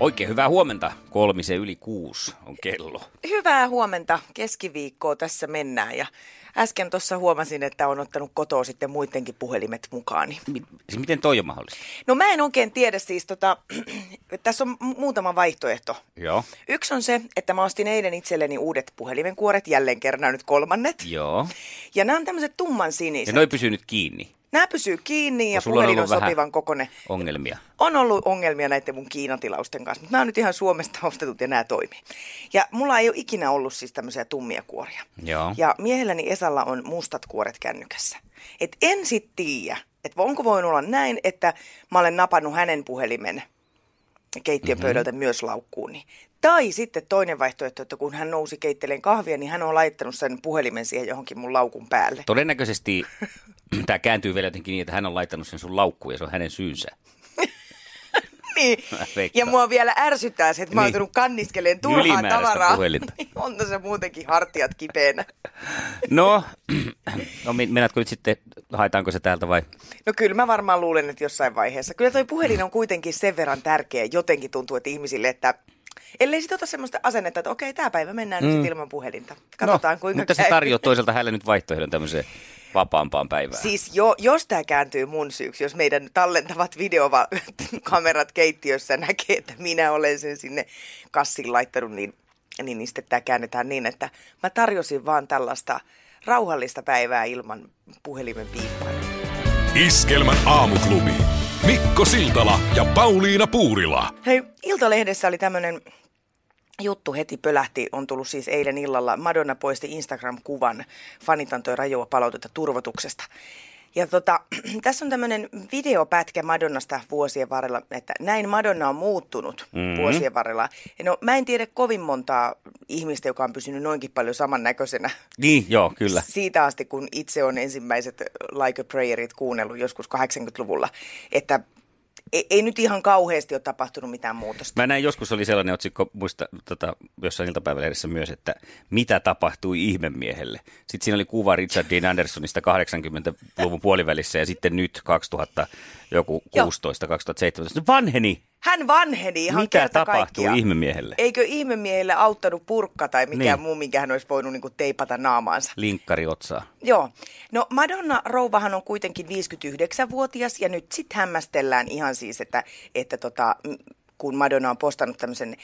Oikein hyvää huomenta. Kolmisen yli kuusi on kello. Hyvää huomenta. Keskiviikkoa tässä mennään ja äsken tuossa huomasin, että on ottanut kotoa sitten muidenkin puhelimet mukaan. Siis miten toi on mahdollista? No mä en oikein tiedä siis, tota, tässä on mu- muutama vaihtoehto. Joo. Yksi on se, että mä ostin eilen itselleni uudet puhelimenkuoret, jälleen kerran nyt kolmannet. Joo. Ja nämä on tämmöiset tumman Ja siniset. noi pysyy nyt kiinni. Nämä pysyy kiinni ja No, puhelin on sopivan kokoinen. Ongelmia. On ollut ongelmia näiden mun Kiinatilausten kanssa, mutta nämä on nyt ihan Suomesta ostetut ja nämä toimii. Ja mulla ei ole ikinä ollut siis tämmöisiä tummia kuoria. Joo. Ja miehelläni Esalla on mustat kuoret kännykässä. Et en sit tiedä, että onko voinut olla näin, että mä olen napannut hänen puhelimen keittiön pöydältä mm-hmm. myös laukkuuni. Tai sitten toinen vaihtoehto, että kun hän nousi keitteleen kahvia, niin hän on laittanut sen puhelimen siihen johonkin mun laukun päälle. Todennäköisesti tämä kääntyy vielä jotenkin niin, että hän on laittanut sen sun laukkuun ja se on hänen syynsä. Niin. Ja mua vielä ärsyttää se, että mä oon Niin. kanniskeleen turhaa tavaraa. puhelinta. Niin on se muutenkin hartiat kipeänä. No, no men- mennätkö nyt sitten, haetaanko se täältä vai? No kyllä mä varmaan luulen, että jossain vaiheessa. Kyllä toi puhelin on kuitenkin sen verran tärkeä. Jotenkin tuntuu, että ihmisille, että ellei sit ota semmoista asennetta, että okei, tämä päivä mennään mm. nyt ilman puhelinta. Katsotaan no, kuinka Mutta se käy. tarjoaa toisaalta hänelle nyt vaihtoehdon tämmöiseen vapaampaan päivään. Siis jo, jos tämä kääntyy mun syyksi, jos meidän tallentavat videokamerat keittiössä näkee, että minä olen sen sinne kassiin laittanut, niin, niin, niin sitten tämä käännetään niin, että mä tarjosin vaan tällaista rauhallista päivää ilman puhelimen piippailua. Iskelmän aamuklubi. Mikko Siltala ja Pauliina Puurila. Hei, Iltalehdessä oli tämmöinen juttu heti pölähti, on tullut siis eilen illalla. Madonna poisti Instagram-kuvan. Fanit antoi rajoa palautetta turvotuksesta. Ja tota, tässä on tämmöinen videopätkä Madonnasta vuosien varrella, että näin Madonna on muuttunut Mhm. mm-hmm. vuosien varrella. Ja no, mä en tiedä kovin montaa ihmistä, joka on pysynyt noinkin paljon samannäköisenä Niin, joo, kyllä. siitä asti, kun itse on ensimmäiset Like a Prayerit kuunnellut joskus 80-luvulla, että ei, ei nyt ihan kauheasti ole tapahtunut mitään muutosta. Mä näin joskus oli sellainen otsikko, muista tota, jossain iltapäivälehdessä myös, että mitä tapahtui ihmemiehelle. Sitten siinä oli kuva Richard Dean Andersonista 80-luvun puolivälissä ja sitten nyt 2000, joku Joo. 16, 2017. Vanheni! Hän vanheni ihan Mitä kerta kaikkiaan. ihmemiehelle? Eikö ihmemiehelle auttanut purkka tai mikään Niin. muu, minkä hän olisi voinut niin teipata naamaansa? Linkkari otsaa. Joo. No Madonna rouvahan on kuitenkin 59-vuotias ja nyt sitten hämmästellään ihan siis, että, että tota, kun Madonna on postannut tämmöisen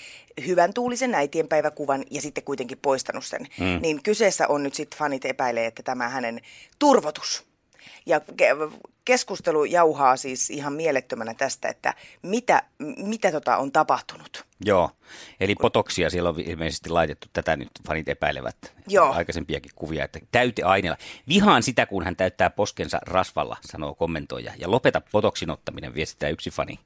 hyvän tuulisen äitienpäiväkuvan ja sitten kuitenkin poistanut sen, mm. niin kyseessä on nyt sitten fanit epäilee, että tämä hänen turvotus. Ja ke- keskustelu jauhaa siis ihan mielettömänä tästä, että mitä, mitä tota on tapahtunut. Joo, eli potoksia siellä on ilmeisesti laitettu, tätä nyt fanit epäilevät Joo. aikaisempiakin kuvia, että täyteaineella. Vihaan sitä, kun hän täyttää poskensa rasvalla, sanoo kommentoija, ja lopeta potoksin ottaminen, viestittää yksi fani.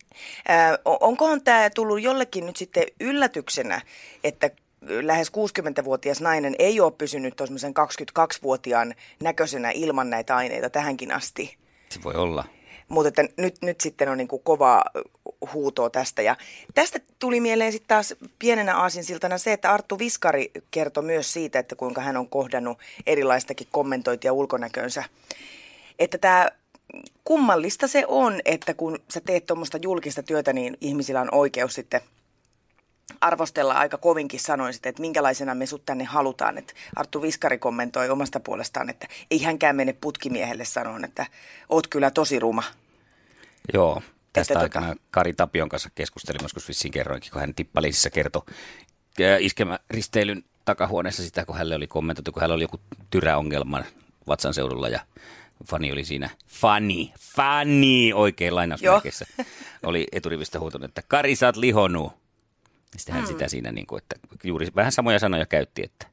Ää, onkohan tämä tullut jollekin nyt sitten yllätyksenä, että lähes 60-vuotias nainen ei ole pysynyt tuollaisen 22-vuotiaan näköisenä ilman näitä aineita tähänkin asti. Se voi olla. Mutta että nyt, nyt sitten on niin kuin kovaa huutoa tästä. Ja tästä tuli mieleen sitten taas pienenä aasinsiltana se, että Arttu Viskari kertoi myös siitä, että kuinka hän on kohdannut erilaistakin kommentointia ulkonäkönsä. Että tämä kummallista se on, että kun sä teet tuommoista julkista työtä, niin ihmisillä on oikeus sitten arvostella aika kovinkin sanoisit, että minkälaisena me sut tänne halutaan. Että Arttu Viskari kommentoi omasta puolestaan, että ei hänkään mene putkimiehelle sanoen, että oot kyllä tosi ruma. Joo, tästä Että aikana Kari Tapion kanssa keskustelin, joskus vissiin kerroinkin, kun hän tippaliisissä kertoi ää, iskemä risteilyn takahuoneessa sitä, kun hänelle oli kommentoitu, kun hänellä oli joku tyräongelma vatsan seudulla ja fani oli siinä, fani, fani, oikein lainausmerkeissä, oli eturivistä huutunut, että Kari, sä oot lihonut. Sitten hän sitä siinä, niin kuin, että juuri vähän samoja sanoja käytti, että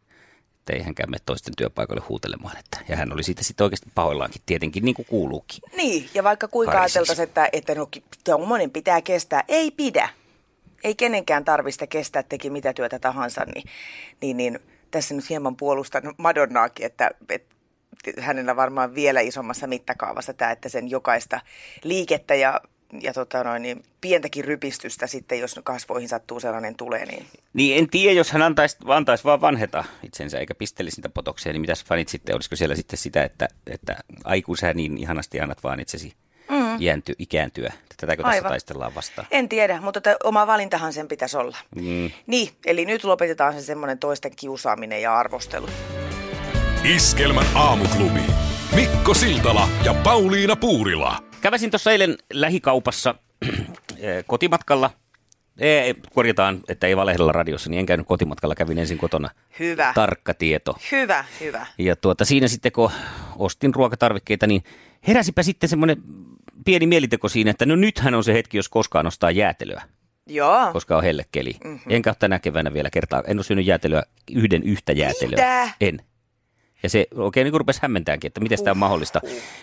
että ei hänkään mene toisten työpaikalle huutelemaan. Että, ja hän oli siitä sitten oikeasti pahoillaankin, tietenkin niin kuin kuuluukin. Niin, ja vaikka kuinka ajateltaisiin, että, että no, tuommoinen pitää kestää, ei pidä. Ei kenenkään tarvista kestää, teki mitä työtä tahansa, niin, niin, niin tässä nyt hieman puolustan Madonnaakin, että, että hänellä varmaan vielä isommassa mittakaavassa tämä, että sen jokaista liikettä ja, ja tota noin, niin pientäkin rypistystä sitten, jos kasvoihin sattuu sellainen tulee, niin Niin en tiedä, jos hän antaisi, antaisi vaan vanheta itsensä eikä pistelisi niitä potoksia, niin mitäs fanit sitten, olisiko siellä sitten sitä, että, että ai kun sä niin ihanasti annat vaan itsesi mm. iänty, ikääntyä. Tätäkö tässä Aivan. taistellaan vastaan? En tiedä, mutta t- oma valintahan sen pitäisi olla. Mm. Niin, eli nyt lopetetaan se semmoinen toisten kiusaaminen ja arvostelu. Iskelmän aamuklubi. Mikko Siltala ja Pauliina Puurila. Käväsin tuossa eilen lähikaupassa eh, kotimatkalla. Ei, korjataan, että ei valehdella radiossa, niin en käynyt kotimatkalla, kävin ensin kotona. Hyvä. Tarkka tieto. Hyvä, hyvä. Ja tuota, siinä sitten kun ostin ruokatarvikkeita, niin heräsipä sitten semmoinen pieni mieliteko siinä, että no nythän on se hetki, jos koskaan ostaa jäätelöä, Joo. koska on hellekeli. Mm-hmm. Enkä ole tänä keväänä vielä kertaa, en ole syönyt jäätelöä, yhden yhtä jäätelöä. Mitä? En. Ja se oikein niin rupesi hämmentäänkin, että miten tämä on mahdollista.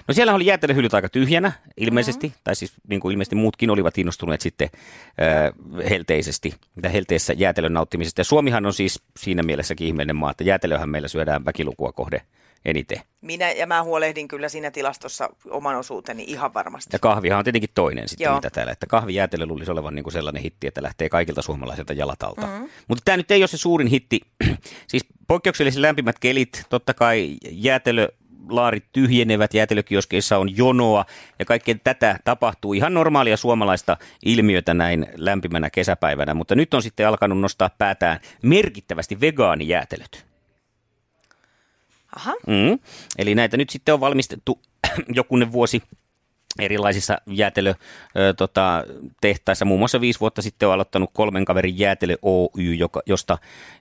No siellä oli jäätelöhyllyt aika tyhjänä ilmeisesti, mm-hmm. tai siis niin kuin ilmeisesti muutkin olivat innostuneet sitten äh, helteisesti, mitä helteessä jäätelön nauttimisesta. Ja Suomihan on siis siinä mielessäkin ihmeellinen maa, että jäätelöhän meillä syödään väkilukua kohde eniten. Minä ja mä huolehdin kyllä siinä tilastossa oman osuuteni ihan varmasti. Ja kahvihan on tietenkin toinen sitten, Joo. mitä täällä. Että kahvijäätelö luulisi olevan niin kuin sellainen hitti, että lähtee kaikilta suomalaisilta jalat alta. Mm-hmm. Mutta tämä nyt ei ole se suurin hitti. siis poikkeuksellisen lämpimät kelit, totta kai jäätelö laarit tyhjenevät, jäätelökioskeissa on jonoa ja kaikkea tätä tapahtuu ihan normaalia suomalaista ilmiötä näin lämpimänä kesäpäivänä, mutta nyt on sitten alkanut nostaa päätään merkittävästi vegaanijäätelöt. Aha. Mm. Eli näitä nyt sitten on valmistettu jokunen vuosi erilaisissa jäätelö, ö, tota, tehtaissa. Muun muassa viisi vuotta sitten on aloittanut kolmen kaverin jäätelö Oy, joka, josta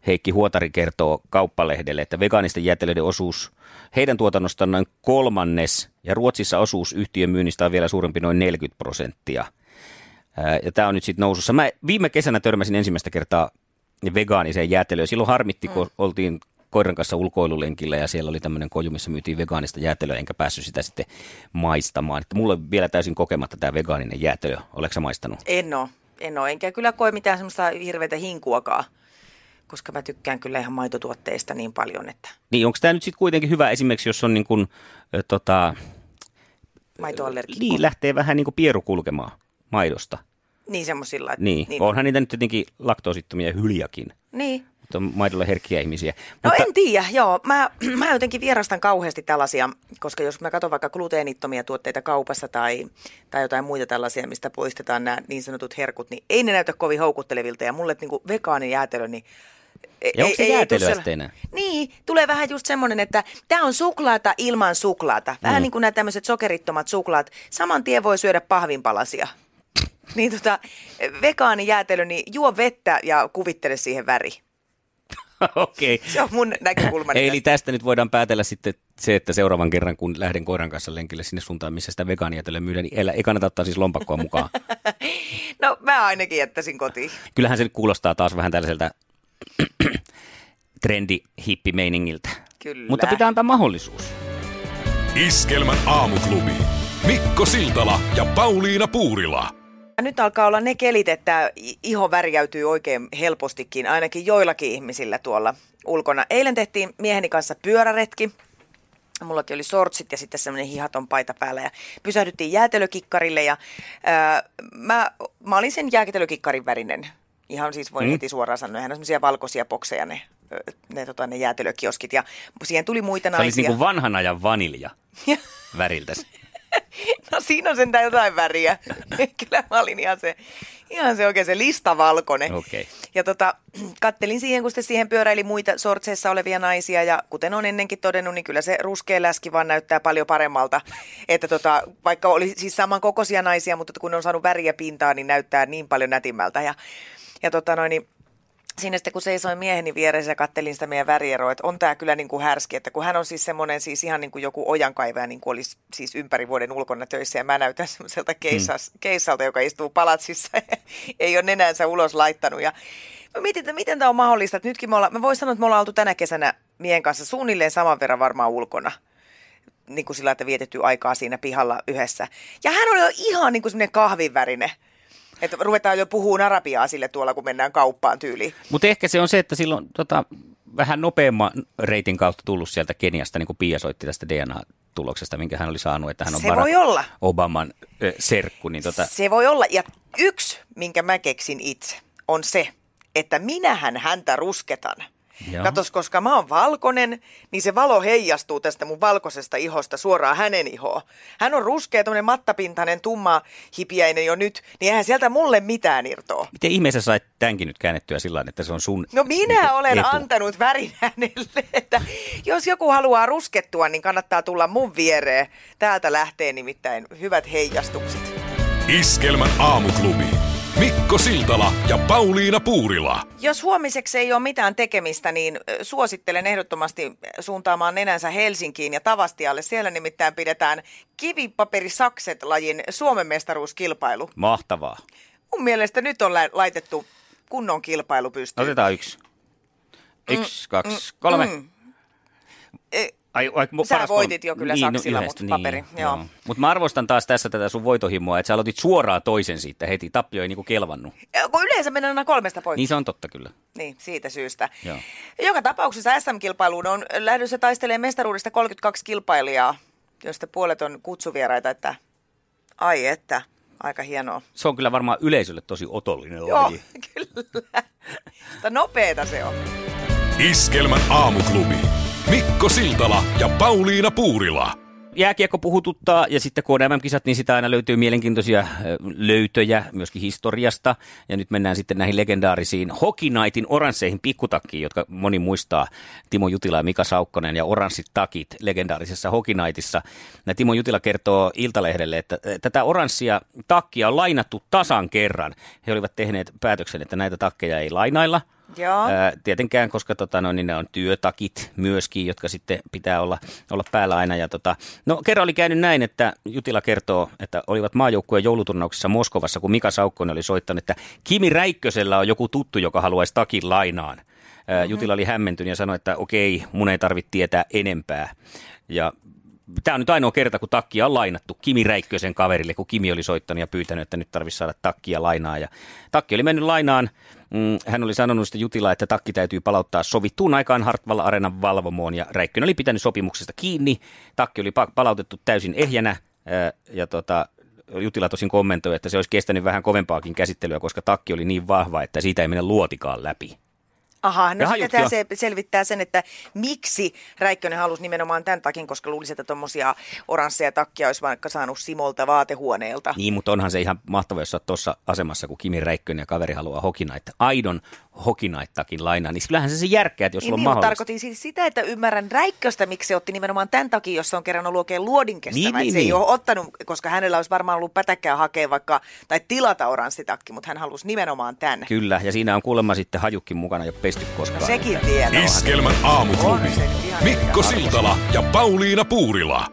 Heikki Huotari kertoo kauppalehdelle, että vegaanisten jäätelöiden osuus heidän tuotannostaan on noin kolmannes ja Ruotsissa osuus yhtiön myynnistä on vielä suurempi noin 40 prosenttia. Ja tämä on nyt sitten nousussa. Mä viime kesänä törmäsin ensimmäistä kertaa vegaaniseen jäätelöön. Silloin harmitti, kun Mm. oltiin koiran kanssa ulkoilulenkillä ja siellä oli tämmöinen koju, missä myytiin vegaanista jäätelöä, enkä päässyt sitä sitten maistamaan. Että mulla on vielä täysin kokematta tämä vegaaninen jäätelö. Oletko sä maistanut? En oo, en oo, enkä kyllä koe mitään semmoista hirveätä hinkuakaan, koska mä tykkään kyllä ihan maitotuotteista niin paljon, että Niin, onko tämä nyt sitten kuitenkin hyvä esimerkiksi, jos on niin kuin, ö, tota, maitoallergikko. niin, lähtee vähän niin kuin pieru kulkemaan maidosta. Niin semmosilla. että- Niin, niin. onhan niitä nyt jotenkin laktoosittomia hyljakin, Niin. On maidolla herkkiä ihmisiä. No mutta, en tiedä, joo. Mä, mä jotenkin vierastan kauheasti tällaisia, koska jos mä katson vaikka gluteenittomia tuotteita kaupassa tai, tai jotain muita tällaisia, mistä poistetaan nämä niin sanotut herkut, niin ei ne näytä kovin houkuttelevilta. Ja mulle niin vegaanijäätelö, niin ei- Ja onko se sitten enää? Niin, tulee vähän just semmoinen, että tämä on suklaata ilman suklaata. Vähän mm. niin kuin nämä tämmöiset sokerittomat suklaat. Saman tien voi syödä pahvinpalasia. Niin tota, vegaanijäätelö, niin juo vettä ja kuvittele siihen väri. Okei. Okay. Se on mun näkökulmani. Eli tästä nyt voidaan päätellä sitten se, että seuraavan kerran, kun lähden koiran kanssa lenkille sinne suuntaan, missä sitä vegaanijätelöä myydään, niin ei, ei kannata ottaa siis lompakkoa mukaan. No mä ainakin jättäisin kotiin. Kyllähän se nyt kuulostaa taas vähän tällaiselta trendi-hippimeiningiltä. Kyllä. Mutta pitää antaa mahdollisuus. Iskelmän aamuklubi. Mikko Siltala ja Pauliina Puurila. Nyt alkaa olla ne kelit, että iho värjäytyy oikein helpostikin, ainakin joillakin ihmisillä tuolla ulkona. Eilen tehtiin mieheni kanssa pyöräretki. Mullakin oli sortsit ja sitten semmoinen hihaton paita päällä ja pysähdyttiin jäätelökikkarille ja ää, mä, mä olin sen jäätelökikkarin värinen. Ihan siis voin Mm. heti suoraan sanoa, ne semmoisia valkoisia bokseja ne, ne, tota, ne jäätelökioskit ja siihen tuli muita Se olisi naisia. niin kuin vanhan ajan vanilja väriltä. No siinä on sentään jotain väriä. Kyllä mä olin ihan se, ihan se oikein se listavalkoinen. Okei. Ja tota, kattelin siihen, kun sitten siihen pyöräili muita sortseissa olevia naisia ja kuten on ennenkin todennut, niin kyllä se ruskea läski vaan näyttää paljon paremmalta. Että tota, vaikka oli siis samankokoisia naisia, mutta kun ne on saanut väriä pintaa, niin näyttää niin paljon nätimmältä. Ja, ja tota noin, niin siinä sitten kun seisoin mieheni vieressä ja kattelin sitä meidän värieroa, että on tämä kyllä niin kuin härski, että kun hän on siis semmoinen siis ihan niin kuin joku ojankaivaja, niin kuin olisi siis ympäri vuoden ulkona töissä ja mä näytän semmoiselta keissas, keissalta, joka istuu palatsissa ja ei ole nenänsä ulos laittanut ja Mä mietin, että miten tämä on mahdollista, että nytkin me ollaan, mä voin sanoa, että me ollaan oltu tänä kesänä miehen kanssa suunnilleen saman verran varmaan ulkona. Niin kuin sillä, että vietetty aikaa siinä pihalla yhdessä. Ja hän oli jo ihan niin kuin semmoinen kahvivärinen. Että ruvetaan jo puhumaan arabiaa sille tuolla, kun mennään kauppaan tyyliin. Mutta ehkä se on se, että silloin tota, vähän nopeamman reitin kautta tullut sieltä Keniasta, niin kuin Pia soitti tästä DNA-tuloksesta, minkä hän oli saanut, että hän on Se Barack voi olla. Obaman ö, serkku. Niin tota, Se voi olla. Ja yksi, minkä mä keksin itse, on se, että minähän häntä rusketan. Joo. Katos, koska mä oon valkoinen, niin se valo heijastuu tästä mun valkoisesta ihosta suoraan hänen ihoon. Hän on ruskea, tämmönen mattapintainen, tumma, hipiäinen jo nyt, niin eihän sieltä mulle mitään irtoa. miten ihmeessä sait tämänkin nyt käännettyä sillä että se on sun No minä niinku, olen etu? antanut värin hänelle, että jos joku haluaa ruskettua, niin kannattaa tulla mun viereen. Täältä lähtee nimittäin hyvät heijastukset. Iskelmän aamuklubi. Mikko Siltala ja Pauliina Puurila. Jos huomiseksi ei ole mitään tekemistä, niin suosittelen ehdottomasti suuntaamaan nenänsä Helsinkiin ja Tavastialle. Siellä nimittäin pidetään kivipaperisakset-lajin Suomen mestaruuskilpailu. Mahtavaa. Mun mielestä nyt on laitettu kunnon kilpailu pystyyn. Otetaan yksi. Yksi, kaksi, kolme. Mm. Ai, ai, mu- Sä paras voitit jo kyllä saksilla, yhdestä, mut paperi, joo. Mutta mä arvostan taas tässä tätä sun voitohimoa, että sä aloitit suoraan toisen siitä heti. Tappio ei niinku kelvannut. kun yleensä mennään aina kolmesta poikki. Niin se on totta kyllä. Niin, siitä syystä. Joo. Joka tapauksessa SM-kilpailuun on lähdössä taistelemaan mestaruudesta 32 kilpailijaa, joista puolet on kutsuvieraita, että ai että, aika hienoa. Se on kyllä varmaan yleisölle tosi otollinen Joo, laji. kyllä. Mutta nopeeta se on. Iskelmän aamuklubi. Mikko Siltala ja Pauliina Puurila. Jääkiekko puhututtaa ja sitten kun on MM-kisat, niin sitä aina löytyy mielenkiintoisia löytöjä myöskin historiasta. Ja nyt mennään sitten näihin legendaarisiin Hockey Nightin oransseihin pikkutakkiin, jotka moni muistaa. Timo Jutila ja Mika Saukkonen ja oranssit takit legendaarisessa Hockey Nightissa. Ja Timo Jutila kertoo Iltalehdelle, että tätä oranssia takkia on lainattu tasan kerran. He olivat tehneet päätöksen, että näitä takkeja ei lainailla – Joo. Ää, tietenkään, koska tota, no, niin ne on työtakit myöskin, jotka sitten pitää olla, olla päällä aina. Ja, tota, no, kerran oli käynyt näin, että Jutila kertoo, että olivat maajoukkueen jouluturnauksessa Moskovassa, kun Mika Saukkonen oli soittanut, että Kimi Räikkösellä on joku tuttu, joka haluaisi takin lainaan. Ää, Jutila oli hämmentynyt ja sanoi, että okei, mun ei tarvitse tietää enempää. Ja Tämä on nyt ainoa kerta, kun takkia on lainattu Kimi Räikkösen kaverille, kun Kimi oli soittanut ja pyytänyt, että nyt tarvitsisi saada takkia lainaa. Ja takki oli mennyt lainaan. Mm, Hän oli sanonut sitten Jutila, että takki täytyy palauttaa sovittuun aikaan Hartwall Arenan valvomoon. Ja Räikkönen oli pitänyt sopimuksesta kiinni. Takki oli pa- palautettu täysin ehjänä. ää, Ja tota, Jutila tosin kommentoi, että se olisi kestänyt vähän kovempaakin käsittelyä, koska takki oli niin vahva, että siitä ei mene luotikaan läpi. Aha, no sitten tämä se selvittää sen, että miksi Räikkönen halusi nimenomaan tämän takin, koska luulisi, että tuommoisia oransseja takkia olisi vaikka saanut Simolta vaatehuoneelta. Niin, mutta onhan se ihan mahtavaa, jos oot tuossa asemassa, kun Kimi Räikkönen ja kaveri haluaa hokinaitta, aidon hokinaittakin lainaa, niin kyllähän se se järkkää, että jos sulla on Niin, mahdollista. tarkoitin siis sitä, että ymmärrän Räikköstä, miksi se otti nimenomaan tämän takia, jos se on kerran ollut oikein luodin kestävä. Niin, niin, se ei niin. ole ottanut, koska hänellä olisi varmaan ollut pätäkkää hakea vaikka, tai tilata oranssitakki, mutta hän halusi nimenomaan tämän. Kyllä, ja siinä on kuulemma sitten hajukin mukana jo pesty koskaan. No sekin tiedä. Iskelmän aamuklubi. Mikko. Siltala ja Pauliina Puurila.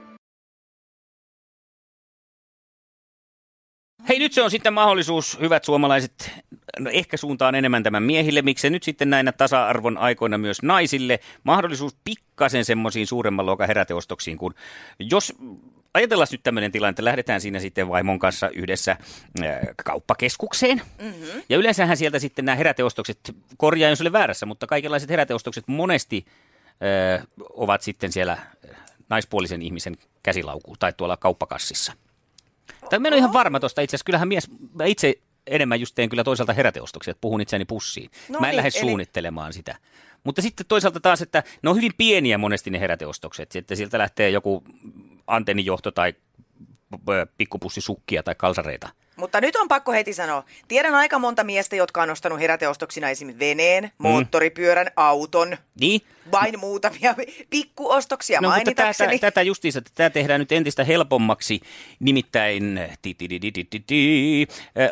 Hei, nyt se on sitten mahdollisuus, hyvät suomalaiset, no ehkä suuntaan enemmän tämän miehille, miksei nyt sitten näinä tasa-arvon aikoina myös naisille, mahdollisuus pikkasen semmoisiin suuremman luokan heräteostoksiin, kun jos ajatellaan nyt tämmöinen tilanne, että lähdetään siinä sitten vaimon kanssa yhdessä äh, kauppakeskukseen. Mm-hmm. Ja yleensähän sieltä sitten nämä heräteostokset, korjaa jos olen väärässä, mutta kaikenlaiset heräteostokset monesti äh, ovat sitten siellä naispuolisen ihmisen käsilauku tai tuolla kauppakassissa. Tai mä en ole ihan varma tuosta itse asiassa. Kyllähän mies, mä itse enemmän just teen kyllä toisaalta heräteostoksia, että puhun itseäni pussiin. No mä en niin, lähde eli- suunnittelemaan sitä. Mutta sitten toisaalta taas, että ne on hyvin pieniä monesti ne heräteostokset. Että sieltä lähtee joku antennijohto tai p- pikkupussi sukkia tai kalsareita. Mutta nyt on pakko heti sanoa. Tiedän aika monta miestä, jotka on ostanut heräteostoksina esimerkiksi veneen, moottoripyörän, auton, Niin, vain muutamia pikkuostoksia No, mutta tätä, mainitakseni. tätä justiinsa, että tämä tehdään nyt entistä helpommaksi, nimittäin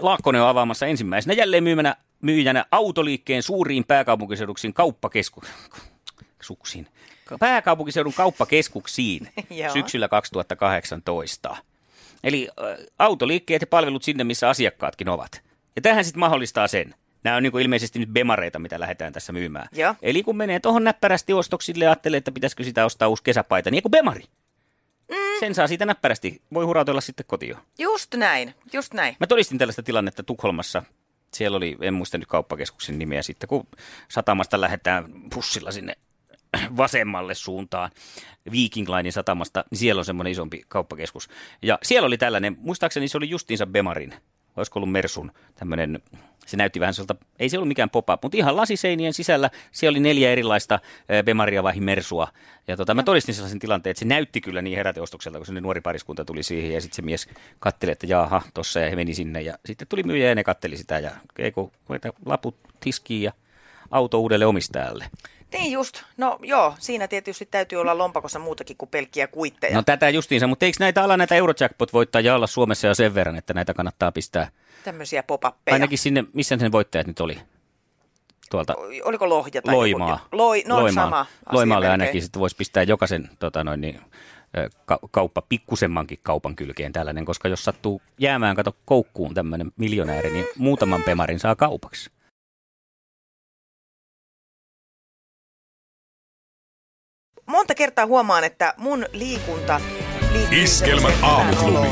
Laakkonen on avaamassa ensimmäisenä jälleen myymänä, myyjänä autoliikkeen suuriin pääkaupunkiseuduksiin kauppakeskuksiin. Pääkaupunkiseudun kauppakeskuksiin syksyllä 2018. Eli autoliikkeet ja palvelut sinne, missä asiakkaatkin ovat. Ja tähän sitten mahdollistaa sen. Nämä on niin ilmeisesti nyt bemareita, mitä lähdetään tässä myymään. Joo. Eli kun menee tuohon näppärästi ostoksille ja ajattelee, että pitäisikö sitä ostaa uusi kesäpaita, niin kuin bemari. Mm. Sen saa siitä näppärästi. Voi hurautella sitten kotiin. Just näin, just näin. Mä todistin tällaista tilannetta Tukholmassa. Siellä oli, en muista nyt kauppakeskuksen nimeä, sitten kun satamasta lähdetään bussilla sinne vasemmalle suuntaan Viking Linein satamasta, niin siellä on semmoinen isompi kauppakeskus. Ja siellä oli tällainen, muistaakseni se oli justiinsa Bemarin, olisiko ollut Mersun tämmöinen, se näytti vähän sieltä, ei se ollut mikään pop-up, mutta ihan lasiseinien sisällä, siellä oli neljä erilaista Bemaria vai Mersua. Ja tota, mä todistin sellaisen tilanteen, että se näytti kyllä niin heräteostokselta, kun se nuori pariskunta tuli siihen ja sitten se mies katteli, että jaaha, tossa ja he meni sinne ja sitten tuli myyjä ja ne katteli sitä ja ei kun laput tiskiin ja auto uudelle omistajalle. Niin just, no joo, siinä tietysti täytyy olla lompakossa muutakin kuin pelkkiä kuitteja. No tätä justiinsa, mutta eikö näitä ala näitä Eurojackpot-voittajia olla Suomessa jo sen verran, että näitä kannattaa pistää? Tämmöisiä pop-appeja. Ainakin sinne, missä sen voittajat nyt oli? Tuolta Oliko Lohja tai Loimaa. Joku? Loi, no Loimaa. sama Loimaalle ainakin sitten voisi pistää jokaisen tota noin, niin, kauppa, pikkusemmankin kaupan kylkeen tällainen, koska jos sattuu jäämään, kato koukkuun tämmöinen miljonääri, niin muutaman pemarin saa kaupaksi. Monta kertaa huomaan, että mun liikunta liittyy Iskelmän aamuklubi.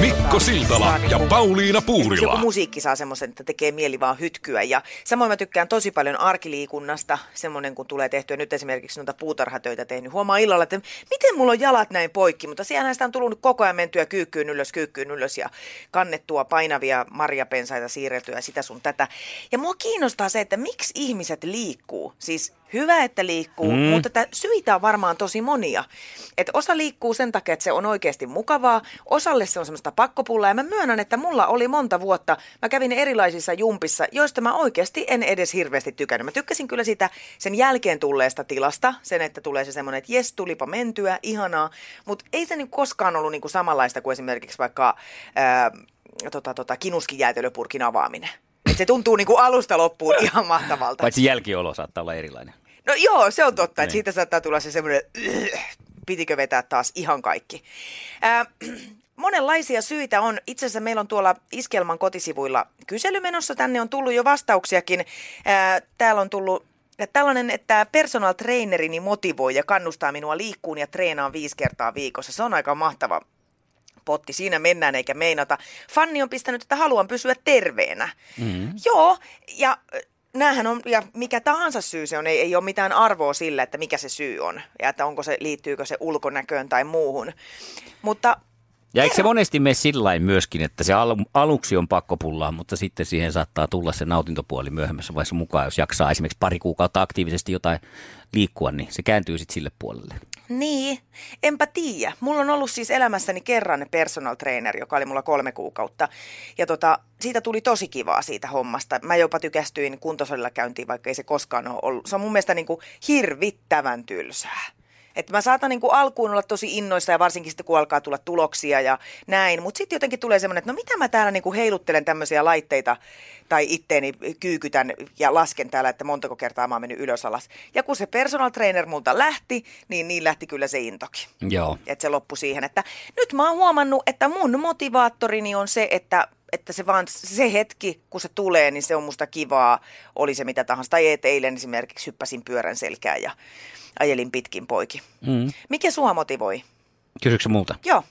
Mikko Siltala saa ja niinku- Pauliina Joku Puurila. musiikki saa semmoisen, että tekee mieli vaan hytkyä. Ja samoin mä tykkään tosi paljon arkiliikunnasta, semmoinen kun tulee tehtyä nyt esimerkiksi noita puutarhatöitä tehnyt. Huomaa illalla, että miten mulla on jalat näin poikki, mutta siellähän sitä on tullut koko ajan mentyä kyykkyyn ylös, kyykkyyn ylös ja kannettua painavia marjapensaita siirrettyä sitä sun tätä. Ja mua kiinnostaa se, että miksi ihmiset liikkuu. Siis hyvä, että liikkuu, mm. mutta tätä syitä on varmaan tosi monia. Et osa liikkuu sen takia, että se on oikeasti mukavaa, osalle se on semmoista pakkopullaa ja mä myönnän, että mulla oli monta vuotta, mä kävin erilaisissa jumpissa, joista mä oikeasti en edes hirveästi tykännyt. Mä tykkäsin kyllä sitä sen jälkeen tulleesta tilasta, sen, että tulee se semmoinen, että jes, tulipa mentyä, ihanaa, mutta ei se niinku koskaan ollut niinku samanlaista kuin esimerkiksi vaikka ää, tota, tota, kinuskin jäätelöpurkin avaaminen. Et se tuntuu niinku alusta loppuun ihan mahtavalta. Paitsi jälkiolo saattaa olla erilainen. No joo, se on totta, että Niin. siitä saattaa tulla se semmoinen, pitikö vetää taas ihan kaikki. Ää, monenlaisia syitä on. Itse asiassa meillä on tuolla Iskelman kotisivuilla kyselymenossa. Tänne on tullut jo vastauksiakin. Ää, täällä on tullut ja tällainen, että personal trainerini motivoi ja kannustaa minua liikkuun ja treenaan viisi kertaa viikossa. Se on aika mahtava potti. Siinä mennään eikä meinata. Fanni on pistänyt, että haluan pysyä terveenä. Mm-hmm. Joo, ja näähän on, ja mikä tahansa syy se on, ei, ei ole mitään arvoa sillä, että mikä se syy on. Ja että onko se, liittyykö se ulkonäköön tai muuhun. Mutta Ja eikö se monesti mene sillä myöskin, että se al- aluksi on pakko pullaa, mutta sitten siihen saattaa tulla se nautintopuoli myöhemmässä vaiheessa mukaan, jos jaksaa esimerkiksi pari kuukautta aktiivisesti jotain liikkua, niin se kääntyy sitten sille puolelle. Niin, enpä tiedä. Mulla on ollut siis elämässäni kerran personal trainer, joka oli mulla kolme kuukautta. Ja tota, siitä tuli tosi kivaa siitä hommasta. Mä jopa tykästyin kuntosalilla käyntiin, vaikka ei se koskaan ole ollut. Se on mun mielestä niin kuin hirvittävän tylsää. Että mä saatan niin kuin alkuun olla tosi innoissa ja varsinkin sitten kun alkaa tulla tuloksia ja näin. Mutta sitten jotenkin tulee semmoinen, että no mitä mä täällä niin kuin heiluttelen tämmöisiä laitteita tai itteeni kyykytän ja lasken täällä, että montako kertaa mä oon mennyt ylös alas. Ja kun se personal trainer multa lähti, niin niin lähti kyllä se intokin. Joo. Että se loppui siihen, että nyt mä oon huomannut, että mun motivaattorini on se, että että se vaan se hetki, kun se tulee, niin se on musta kivaa, oli se mitä tahansa. Tai et eilen esimerkiksi hyppäsin pyörän selkään ja ajelin pitkin poiki. Mm. Mikä sua motivoi? Kysyksä multa? Joo,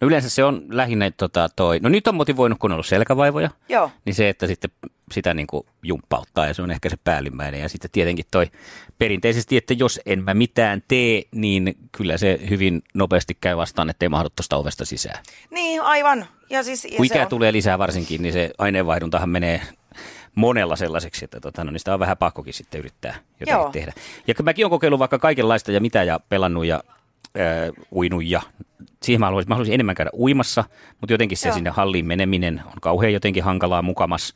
No yleensä se on lähinnä tota, toi, no nyt on motivoinut, kun on ollut selkävaivoja, joo. niin se, että sitten sitä niin kuin jumppauttaa ja se on ehkä se päällimmäinen. Ja sitten tietenkin toi perinteisesti, että jos en mä mitään tee, niin kyllä se hyvin nopeasti käy vastaan, ettei mahdu tuosta ovesta sisään. Niin, aivan. Ja siis, ja Kun ikää on, tulee lisää varsinkin, niin se aineenvaihduntahan menee monella sellaiseksi, että tota, no, niin sitä on vähän pakkokin sitten yrittää jotakin Joo. tehdä. Ja mäkin olen kokeillut vaikka kaikenlaista ja mitä ja pelannut ja äh, uinut ja siihen mä haluaisin, mä haluaisin enemmän käydä uimassa, mutta jotenkin se Joo. sinne halliin meneminen on kauhean jotenkin hankalaa mukamas.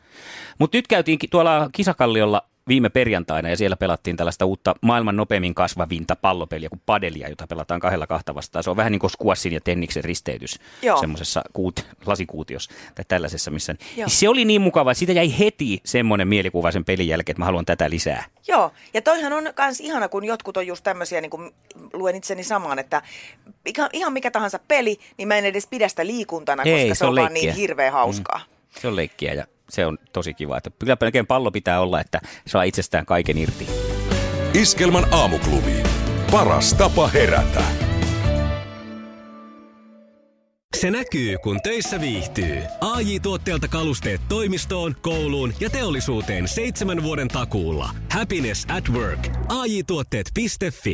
Mutta nyt käytiin tuolla Kisakalliolla viime perjantaina ja siellä pelattiin tällaista uutta maailman nopeimmin kasvavinta pallopeliä kuin padelia, jota pelataan kahdella kahta vastaan. Se on vähän niin kuin squashin ja tenniksen risteytys Joo. semmoisessa kuut, lasikuutiossa tai tällaisessa, missä Joo. se oli niin mukava, että siitä jäi heti semmoinen mielikuva sen pelin jälkeen, että mä haluan tätä lisää. Joo, ja toihan on myös ihana, kun jotkut on just tämmöisiä, niin kuin luen itseni samaan, että ihan, mikä tahansa peli, niin mä en edes pidä sitä liikuntana, Ei, koska se se on on vaan niin hirveän hauskaa. Se on leikkiä ja se on tosi kiva. Että kyllä melkein pallo pitää olla, että saa itsestään kaiken irti. Iskelmän aamuklubi. Paras tapa herätä. Se näkyy, kun töissä viihtyy. ai tuotteelta kalusteet toimistoon, kouluun ja teollisuuteen seitsemän vuoden takuulla. Happiness at work. AJ-tuotteet.fi